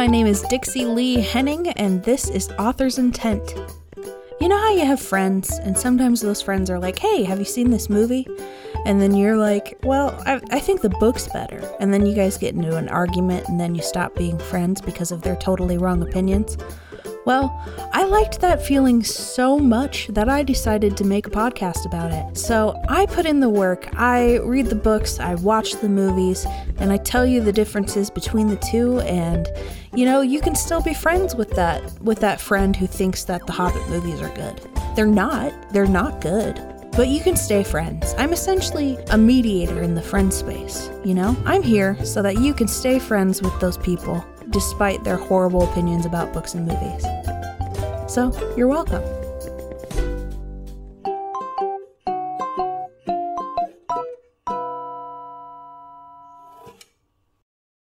my name is Dixie Lee Henning, and this is Author's Intent. You know how you have friends, and sometimes those friends are like, hey, have you seen this movie? And then you're like, well, I, I think the book's better. And then you guys get into an argument, and then you stop being friends because of their totally wrong opinions. Well, liked that feeling so much that I decided to make a podcast about it. So I put in the work, I read the books, I watch the movies, and I tell you the differences between the two and you know, you can still be friends with that with that friend who thinks that the Hobbit movies are good. They're not. They're not good. But you can stay friends. I'm essentially a mediator in the friend space, you know? I'm here so that you can stay friends with those people despite their horrible opinions about books and movies. So, you're welcome.